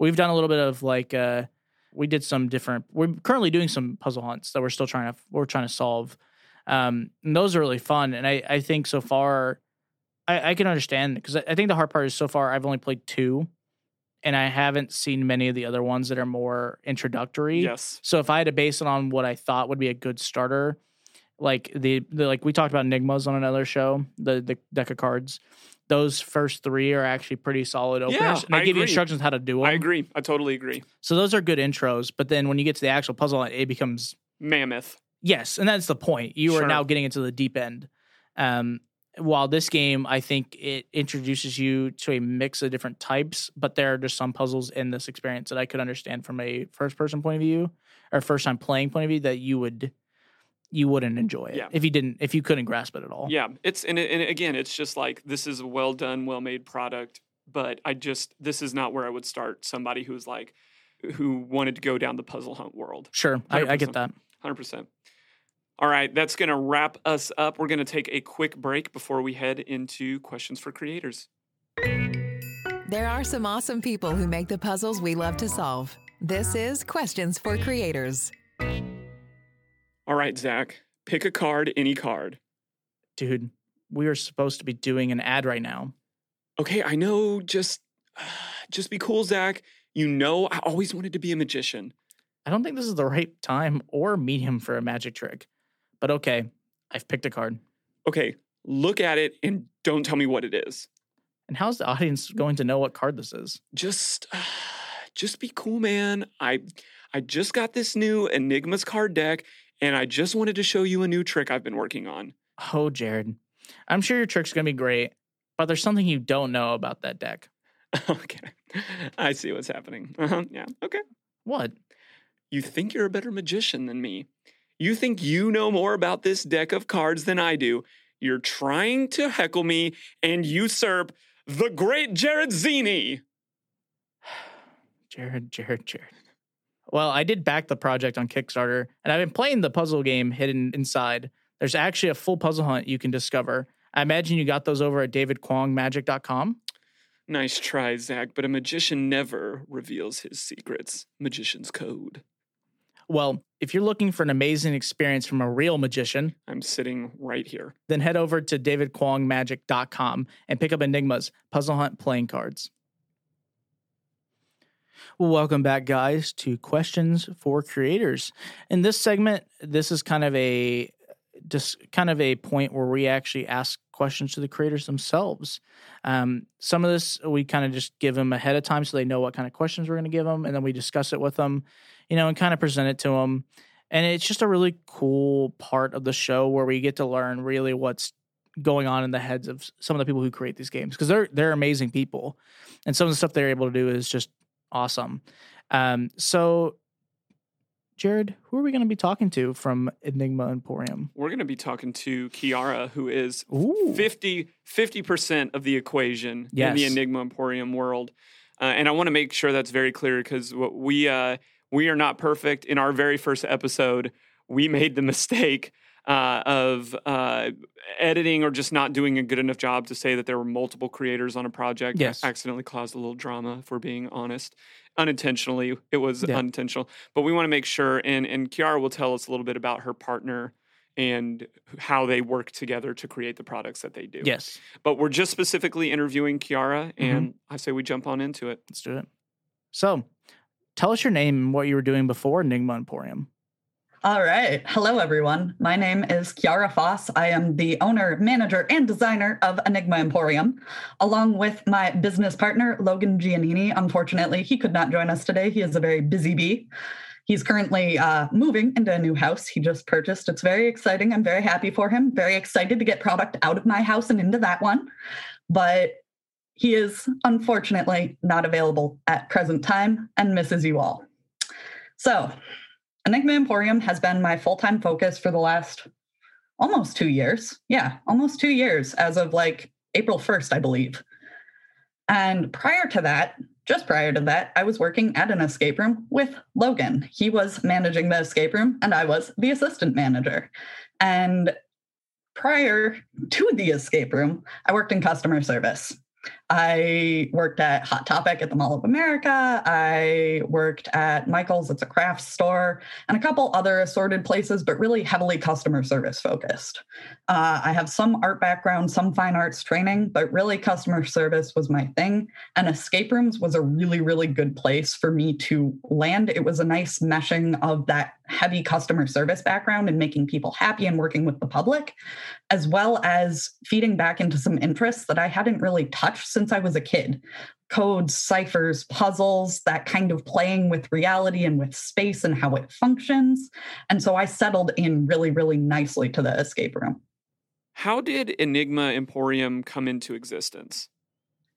We've done a little bit of like uh we did some different. We're currently doing some puzzle hunts that we're still trying to we're trying to solve. Um, and those are really fun, and I I think so far, I, I can understand because I, I think the hard part is so far I've only played two, and I haven't seen many of the other ones that are more introductory. yes So if I had to base it on what I thought would be a good starter, like the, the like we talked about enigmas on another show, the the deck of cards. Those first three are actually pretty solid openers. Yeah, and they I give you instructions how to do them. i agree i totally agree So those are good intros. But then when you get to the actual puzzle, it becomes mammoth yes, and that's the point. You are now getting into the deep end. Um, while this game, I think it introduces you to a mix of different types, but there are just some puzzles in this experience that I could understand from a first person point of view or first time playing point of view that you would you wouldn't enjoy it Yeah. if you didn't if you couldn't grasp it at all. Yeah, it's and, it, and again, it's just like this is a well done, well made product. But I just this is not where I would start somebody who's like who wanted to go down the puzzle hunt world. Sure, I, I get that. Hundred percent. All right, that's gonna wrap us up. We're gonna take a quick break before we head into questions for creators. There are some awesome people who make the puzzles we love to solve. This is Questions for Creators. All right, Zach, pick a card, any card. Dude, we are supposed to be doing an ad right now. Okay, I know. Just just be cool, Zach. You know, I always wanted to be a magician. I don't think this is the right time or medium for a magic trick. But okay, I've picked a card. Okay, look at it and don't tell me what it is. And how's the audience going to know what card this is? just just be cool man i i just got this new enigmas card deck and i just wanted to show you a new trick i've been working on Oh, Jared, I'm sure your trick's going to be great, but there's something you don't know about that deck. okay i see what's happening uh-huh. yeah okay What? you think you're a better magician than me you think you know more about this deck of cards than i do you're trying to heckle me and usurp the great jared zini Jared, Jared, Jared. Well, I did back the project on Kickstarter, and I've been playing the puzzle game hidden inside. There's actually a full puzzle hunt you can discover. I imagine you got those over at davidkwongmagic.com. nice try zach but a magician never reveals his secrets magician's code Well, if you're looking for an amazing experience from a real magician, I'm sitting right here. then head over to davidkwongmagic.com and pick up Enigma's Puzzle Hunt playing cards. Well, welcome back, guys, to Questions for Creators. In this segment, this is kind of a just kind of a point where we actually ask questions to the creators themselves. Um, some of this we kind of just give them ahead of time so they know what kind of questions we're going to give them, and then we discuss it with them, you know, and kind of present it to them. And it's just a really cool part of the show where we get to learn really what's going on in the heads of some of the people who create these games because they're they're amazing people, and some of the stuff they're able to do is just awesome. Um, so Jared, who are we going to be talking to from Enigma Emporium? We're going to be talking to Kiara, who is Ooh. 50 percent of the equation in the Enigma Emporium world. Uh, and I want to make sure that's very clear because what we uh, we are not perfect. In our very first episode, we made the mistake uh, of uh, editing or just not doing a good enough job to say that there were multiple creators on a project. Yes. accidentally caused a little drama. If we're being honest, unintentionally, it was Yeah. unintentional. But we want to make sure, and and Kiara will tell us a little bit about her partner and how they work together to create the products that they do. Yes, But we're just specifically interviewing Kiara, Mm-hmm. and I say we jump on into it. let's do it. So, tell us your name and what you were doing before Enigma Emporium. All right. Hello, everyone. My name is Kiara Foss. I am the owner, manager, and designer of Enigma Emporium, along with my business partner, Logan Giannini. Unfortunately, he could not join us today. He is a very busy bee. He's currently uh, moving into a new house he just purchased. It's very exciting. I'm very happy for him. Very excited to get product out of my house and into that one. But he is unfortunately not available at present time and misses you all. So, Enigma Emporium has been my full time focus for the last almost two years. Yeah, almost two years as of like April 1st, I believe. And prior to that, just prior to that, I was working at an escape room with Logan. He was managing the escape room, and I was the assistant manager. And prior to the escape room, I worked in customer service. I worked at Hot Topic at the Mall of America. I worked at Michael's, it's a crafts store, and a couple other assorted places, but really heavily customer service focused. Uh, I have some art background, some fine arts training, but really customer service was my thing. And escape rooms was a really, really good place for me to land. It was a nice meshing of that heavy customer service background and making people happy and working with the public, as well as feeding back into some interests that I hadn't really touched since I was a kid codes, ciphers, puzzles, that kind of playing with reality and with space and how it functions. And so I settled in really, really nicely to the escape room. How did Enigma Emporium come into existence?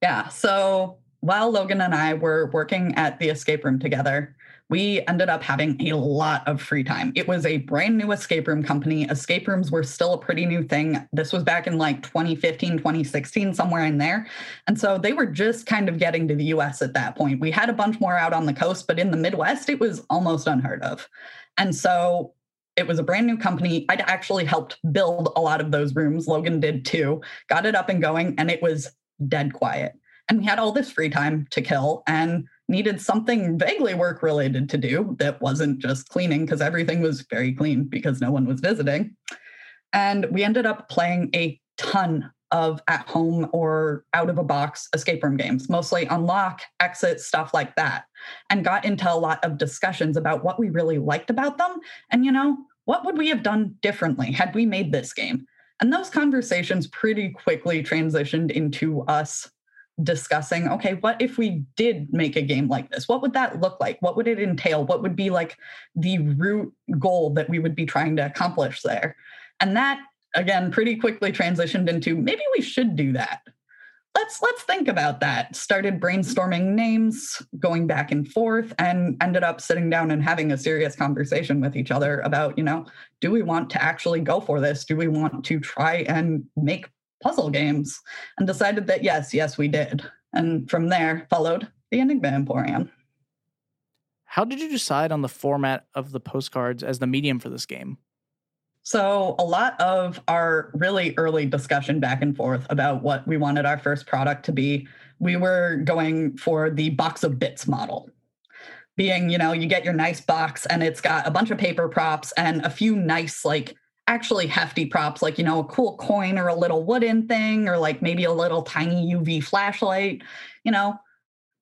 Yeah. So while Logan and I were working at the escape room together, we ended up having a lot of free time. It was a brand new escape room company. Escape rooms were still a pretty new thing. This was back in like 2015, 2016, somewhere in there. And so they were just kind of getting to the US at that point. We had a bunch more out on the coast, but in the Midwest, it was almost unheard of. And so it was a brand new company. I'd actually helped build a lot of those rooms. Logan did too. Got it up and going, and it was dead quiet. And we had all this free time to kill and needed something vaguely work related to do that wasn't just cleaning because everything was very clean because no one was visiting. And we ended up playing a ton of at home or out of a box escape room games, mostly unlock, exit, stuff like that, and got into a lot of discussions about what we really liked about them. And, you know, what would we have done differently had we made this game? And those conversations pretty quickly transitioned into us discussing okay, what if we did make a game like this? What would that look like? What would it entail? What would be like the root goal that we would be trying to accomplish there? And that again pretty quickly transitioned into maybe we should do that. Let's let's think about that. Started brainstorming names, going back and forth and ended up sitting down and having a serious conversation with each other about, you know, do we want to actually go for this? Do we want to try and make puzzle games? And decided that yes, yes, we did. And from there followed the Enigma Emporium. How did you decide on the format of the postcards as the medium for this game? So, a lot of our really early discussion back and forth about what we wanted our first product to be, we were going for the box of bits model. Being, you know, you get your nice box and it's got a bunch of paper props and a few nice, like, actually hefty props, like, you know, a cool coin or a little wooden thing or like maybe a little tiny UV flashlight, you know,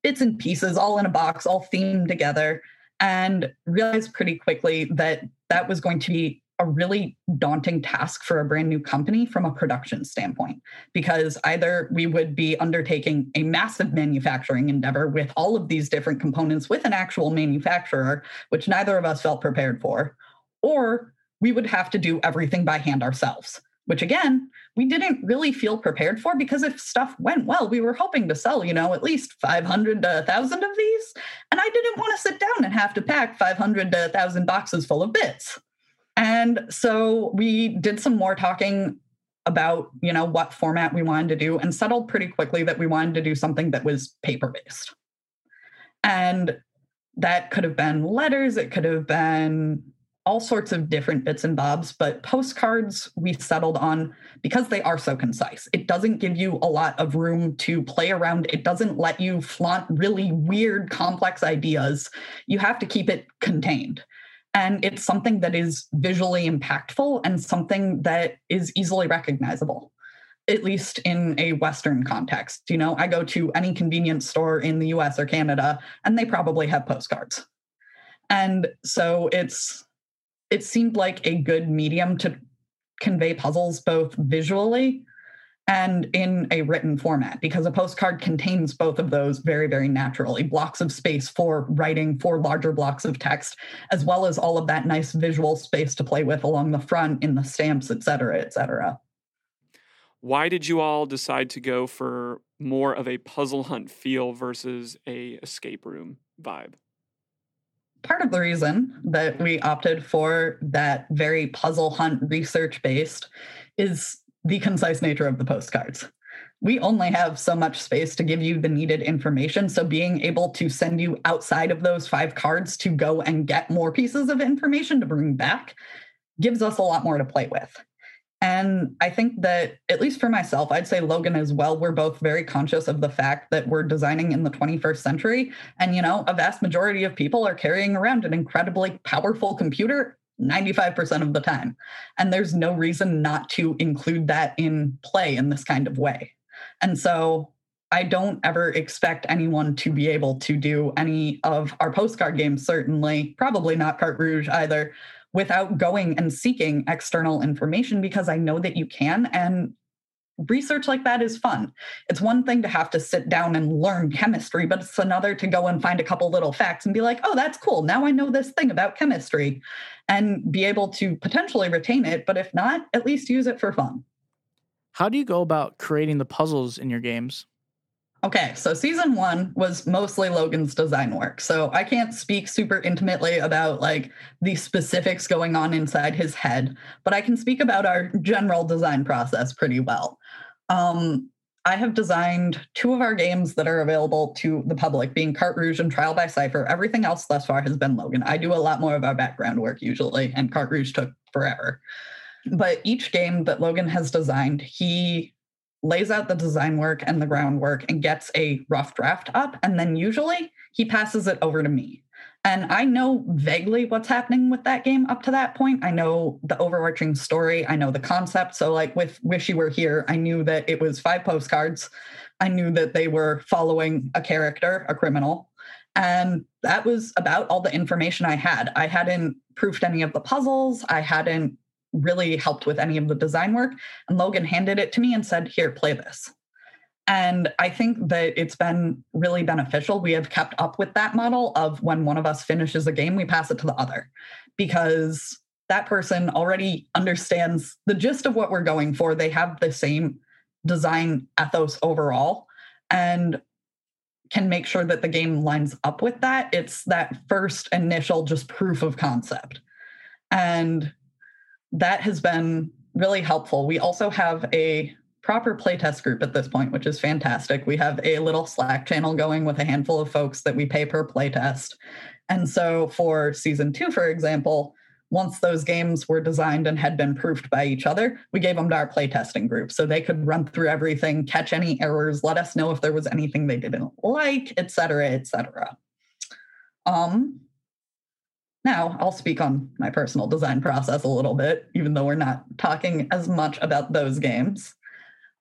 bits and pieces all in a box, all themed together. And realized pretty quickly that that was going to be a really daunting task for a brand new company from a production standpoint because either we would be undertaking a massive manufacturing endeavor with all of these different components with an actual manufacturer which neither of us felt prepared for or we would have to do everything by hand ourselves which again, we didn't really feel prepared for because if stuff went well, we were hoping to sell, you know, at least 500 to 1,000 of these. And I didn't want to sit down and have to pack 500 to 1,000 boxes full of bits. And so we did some more talking about, you know, what format we wanted to do and settled pretty quickly that we wanted to do something that was paper based. And that could have been letters, it could have been all sorts of different bits and bobs, but postcards we settled on because they are so concise. It doesn't give you a lot of room to play around. It doesn't let you flaunt really weird, complex ideas. You have to keep it contained. And it's something that is visually impactful and something that is easily recognizable, at least in a Western context. You know, I go to any convenience store in the US or Canada, and they probably have postcards. And so it's it seemed like a good medium to convey puzzles both visually and in a written format because a postcard contains both of those very very naturally. Blocks of space for writing for larger blocks of text as well as all of that nice visual space to play with along the front in the stamps et cetera et cetera. Why did you all decide to go for more of a puzzle hunt feel versus a escape room vibe part of the reason that we opted for that very puzzle hunt research based is the concise nature of the postcards. We only have so much space to give you the needed information. So, being able to send you outside of those five cards to go and get more pieces of information to bring back gives us a lot more to play with. And I think that, at least for myself, I'd say Logan as well, we're both very conscious of the fact that we're designing in the 21st century. And, you know, a vast majority of people are carrying around an incredibly powerful computer 95% of the time. And there's no reason not to include that in play in this kind of way. And so I don't ever expect anyone to be able to do any of our postcard games, certainly, probably not Carte Rouge either, without going and seeking external information because I know that you can. And research like that is fun. It's one thing to have to sit down and learn chemistry, but it's another to go and find a couple little facts and be like, oh, that's cool. Now I know this thing about chemistry and be able to potentially retain it. But if not, at least use it for fun. How do you go about creating the puzzles in your games? Okay, so season one was mostly Logan's design work. So I can't speak super intimately about like the specifics going on inside his head, but I can speak about our general design process pretty well. Um, I have designed two of our games that are available to the public, being Carte Rouge and Trial by Cipher. Everything else thus far has been Logan. I do a lot more of our background work usually, and Carte Rouge took forever. But each game that Logan has designed, he lays out the design work and the groundwork and gets a rough draft up. And then usually he passes it over to me. And I know vaguely what's happening with that game up to that point. I know the overarching story, I know the concept. So, like with Wish You Were Here, I knew that it was five postcards. I knew that they were following a character, a criminal. And that was about all the information I had. I hadn't proofed any of the puzzles. I hadn't really helped with any of the design work. And Logan handed it to me and said, Here, play this. And I think that it's been really beneficial. We have kept up with that model of when one of us finishes a game, we pass it to the other because that person already understands the gist of what we're going for. They have the same design ethos overall and can make sure that the game lines up with that. It's that first initial just proof of concept. And that has been really helpful. We also have a proper playtest group at this point, which is fantastic. We have a little Slack channel going with a handful of folks that we pay per playtest. And so for season two, for example, once those games were designed and had been proofed by each other, we gave them to our playtesting group so they could run through everything, catch any errors, let us know if there was anything they didn't like, et cetera, et cetera. Um, now, I'll speak on my personal design process a little bit, even though we're not talking as much about those games.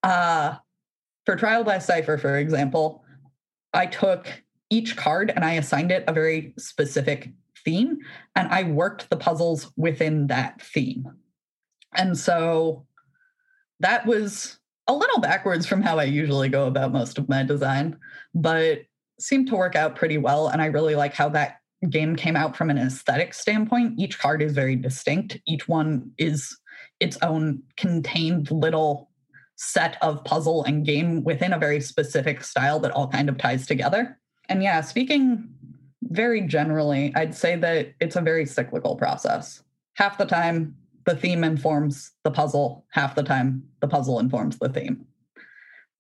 Uh, for Trial by Cipher, for example, I took each card and I assigned it a very specific theme, and I worked the puzzles within that theme. And so that was a little backwards from how I usually go about most of my design, but seemed to work out pretty well. And I really like how that game came out from an aesthetic standpoint. Each card is very distinct. Each one is its own contained little set of puzzle and game within a very specific style that all kind of ties together. And yeah, speaking very generally, I'd say that it's a very cyclical process. Half the time, the theme informs the puzzle, half the time, the puzzle informs the theme.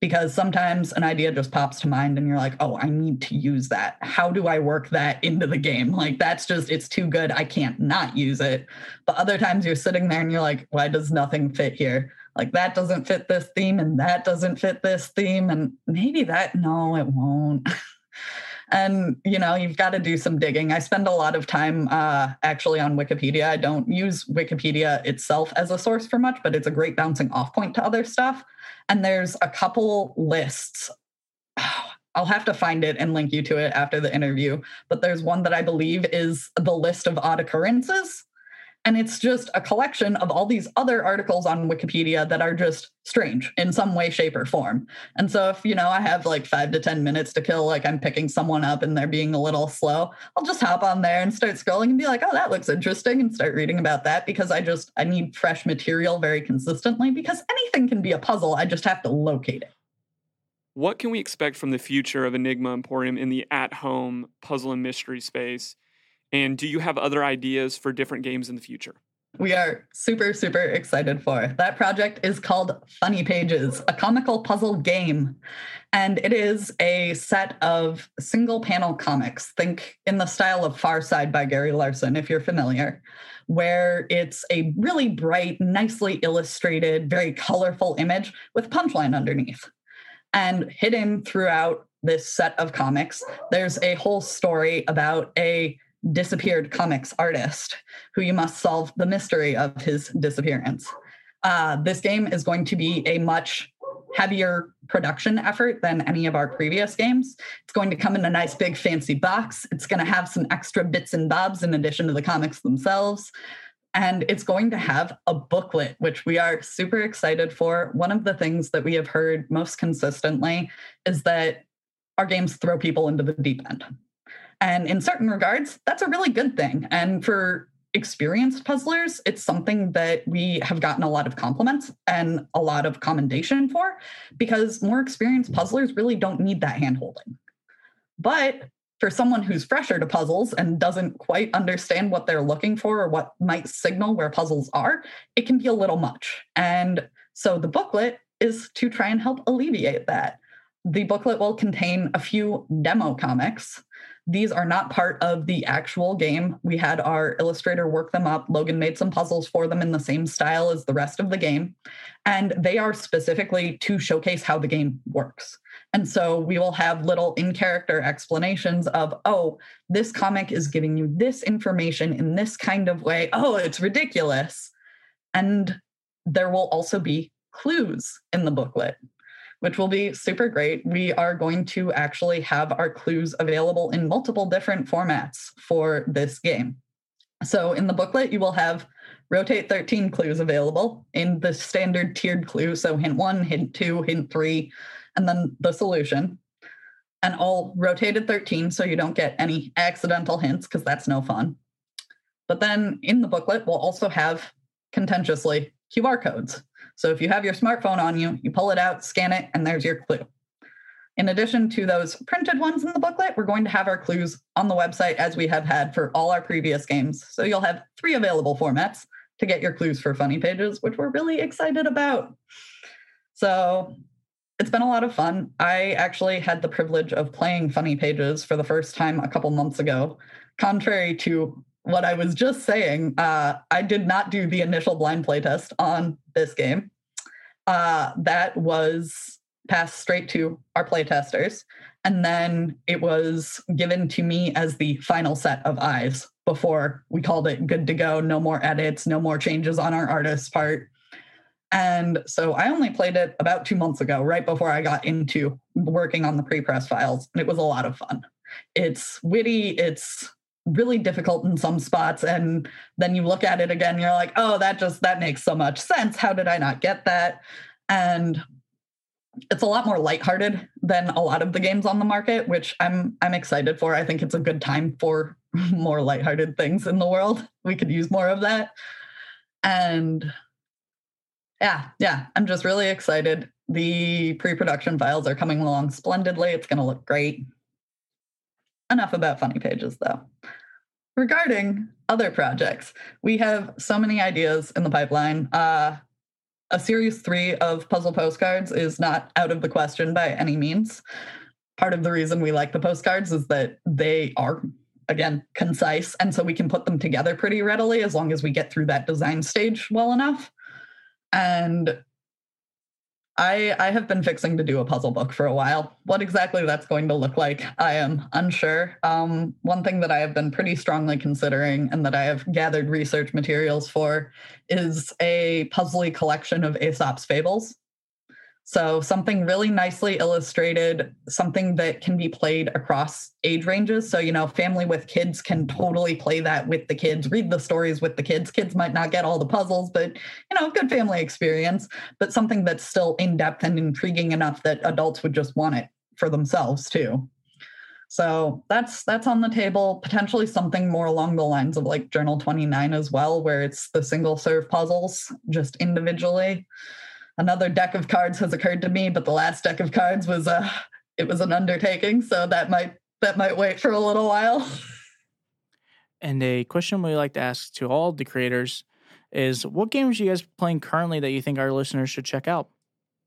Because sometimes an idea just pops to mind and you're like, oh, I need to use that. How do I work that into the game? Like, that's just, it's too good. I can't not use it. But other times you're sitting there and you're like, why does nothing fit here? Like, that doesn't fit this theme and that doesn't fit this theme. And maybe that, no, it won't. and you know you've got to do some digging i spend a lot of time uh, actually on wikipedia i don't use wikipedia itself as a source for much but it's a great bouncing off point to other stuff and there's a couple lists I'll have to find it and link you to it after the interview. But there's one that I believe is the list of odd occurrences. And it's just a collection of all these other articles on Wikipedia that are just strange in some way, shape, or form. And so if, you know, I have like five to 10 minutes to kill, like I'm picking someone up and they're being a little slow, I'll just hop on there and start scrolling and be like, oh, that looks interesting and start reading about that because I just, I need fresh material very consistently because anything can be a puzzle. I just have to locate it. What can we expect from the future of Enigma Emporium in the at home puzzle and mystery space? And do you have other ideas for different games in the future? We are super, super excited for. That project is called Funny Pages, a comical puzzle game. And it is a set of single panel comics. Think in the style of Far Side by Gary Larson, if you're familiar, where it's a really bright, nicely illustrated, very colorful image with punchline underneath. And hidden throughout this set of comics, there's a whole story about a disappeared comics artist who you must solve the mystery of his disappearance. Uh, this game is going to be a much heavier production effort than any of our previous games. It's going to come in a nice big fancy box. It's going to have some extra bits and bobs in addition to the comics themselves. And it's going to have a booklet, which we are super excited for. One of the things that we have heard most consistently is that our games throw people into the deep end. And in certain regards, that's a really good thing. And for experienced puzzlers, it's something that we have gotten a lot of compliments and a lot of commendation for because more experienced puzzlers really don't need that handholding. But for someone who's fresher to puzzles and doesn't quite understand what they're looking for or what might signal where puzzles are, it can be a little much. And so the booklet is to try and help alleviate that. The booklet will contain a few demo comics these are not part of the actual game. We had our illustrator work them up. Logan made some puzzles for them in the same style as the rest of the game. And they are specifically to showcase how the game works. And so we will have little in character explanations of, oh, this comic is giving you this information in this kind of way. Oh, it's ridiculous. And there will also be clues in the booklet which will be super great. We are going to actually have our clues available in multiple different formats for this game. So in the booklet, you will have rotate 13 clues available in the standard tiered clue. So hint one, hint two, hint three, and then the solution. And all rotated 13 so you don't get any accidental hints because that's no fun. But then in the booklet, we'll also have contentiously QR codes. So if you have your smartphone on you, you pull it out, scan it, and there's your clue. In addition to those printed ones in the booklet, we're going to have our clues on the website as we have had for all our previous games. So you'll have three available formats to get your clues for funny pages, which we're really excited about. So it's been a lot of fun. I actually had the privilege of playing funny pages for the first time a couple months ago. Contrary to what I was just saying, uh, I did not do the initial blind playtest on this game. Uh, that was passed straight to our playtesters. And then it was given to me as the final set of eyes before we called it good to go. No more edits, no more changes on our artist's part. And so I only played it about two months ago, right before I got into working on the pre press files. And it was a lot of fun. It's witty, it's really difficult in some spots and then you look at it again you're like oh that just that makes so much sense how did i not get that and it's a lot more lighthearted than a lot of the games on the market which i'm i'm excited for i think it's a good time for more lighthearted things in the world we could use more of that and Yeah, yeah. I'm just really excited. The pre production files are coming along splendidly. It's going to look great. Enough about funny pages, though. Regarding other projects, we have so many ideas in the pipeline. Uh, a series three of puzzle postcards is not out of the question by any means. Part of the reason we like the postcards is that they are, again, concise. And so we can put them together pretty readily as long as we get through that design stage well enough. And I I have been fixing to do a puzzle book for a while. What exactly that's going to look like, I am unsure. Um, one thing that I have been pretty strongly considering and that I have gathered research materials for is a puzzly collection of Aesop's fables. So, something really nicely illustrated, something that can be played across age ranges. So, you know, family with kids can totally play that with the kids, read the stories with the kids. Kids might not get all the puzzles, but, you know, good family experience, but something that's still in depth and intriguing enough that adults would just want it for themselves too. So that's that's on the table. Potentially something more along the lines of like Journal 29 as well, where it's the single serve puzzles just individually another deck of cards has occurred to me, but the last deck of cards was a it was an undertaking, so that might that might wait for a little while. And a question we like to ask to all the creators is what games are you guys playing currently that you think our listeners should check out?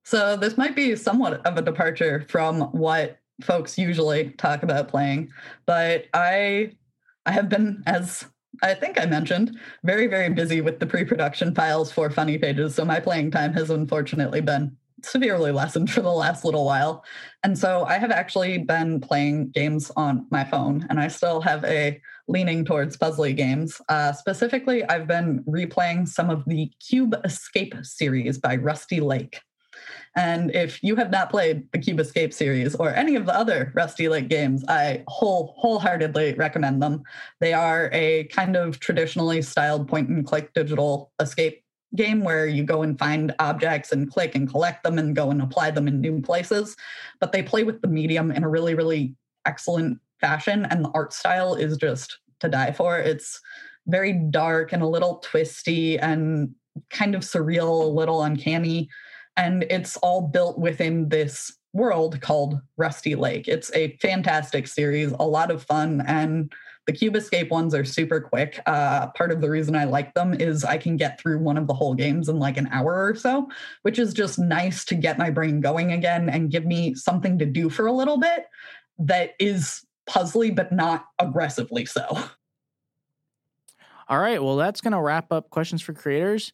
So this might be somewhat of a departure from what folks usually talk about playing, but I I have been as I think I mentioned, very, very busy with the pre production files for Funny Pages. So my playing time has unfortunately been severely lessened for the last little while. And so I have actually been playing games on my phone, and I still have a leaning towards puzzly games. Uh, specifically, I've been replaying some of the Cube Escape series by Rusty Lake. And if you have not played the Cube Escape series or any of the other Rusty Lake games, I whole wholeheartedly recommend them. They are a kind of traditionally styled point and click digital escape game where you go and find objects and click and collect them and go and apply them in new places. But they play with the medium in a really, really excellent fashion. And the art style is just to die for. It's very dark and a little twisty and kind of surreal, a little uncanny and it's all built within this world called Rusty Lake. It's a fantastic series, a lot of fun, and the Cube Escape ones are super quick. Uh, part of the reason I like them is I can get through one of the whole games in like an hour or so, which is just nice to get my brain going again and give me something to do for a little bit that is puzzly, but not aggressively so. All right. Well, that's going to wrap up questions for creators.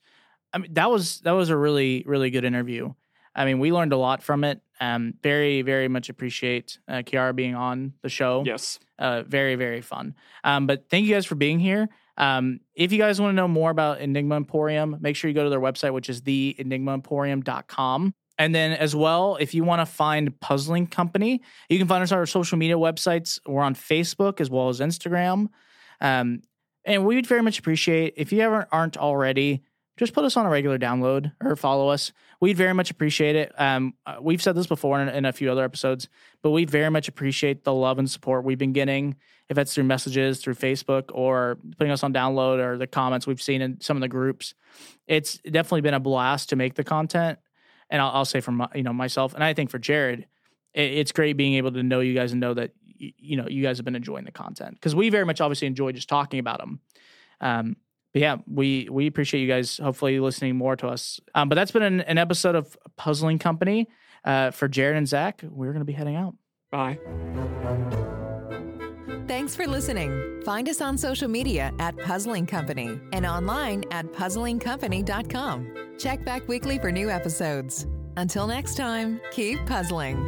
I mean, that was that was a really really good interview. I mean, we learned a lot from it. Um, very very much appreciate uh, Kiara being on the show. Yes, uh, very very fun. Um, but thank you guys for being here. Um, if you guys want to know more about Enigma Emporium, make sure you go to their website, which is the theenigmaemporium.com. And then, as well, if you want to find Puzzling Company, you can find us on our social media websites. We're on Facebook as well as Instagram. Um, and we would very much appreciate if you ever aren't already, just put us on a regular download or follow us. We'd very much appreciate it. Um, uh, we've said this before in, in, a few other episodes, but we very much appreciate the love and support we've been getting, if that's through messages, through Facebook, or putting us on download or the comments we've seen in some of the groups. It's definitely been a blast to make the content. And I'll, I'll say for my, you know myself, and I think for Jared, it, it's great being able to know you guys and know that you know you guys have been enjoying the content because we very much obviously enjoy just talking about them. Um, but yeah, we we appreciate you guys hopefully listening more to us. Um, but that's been an, an episode of Puzzling Company. Uh, for Jared and Zach, we're going to be heading out. Bye. Thanks for listening. Find us on social media at Puzzling Company and online at puzzlingcompany.com. Check back weekly for new episodes. Until next time, keep puzzling.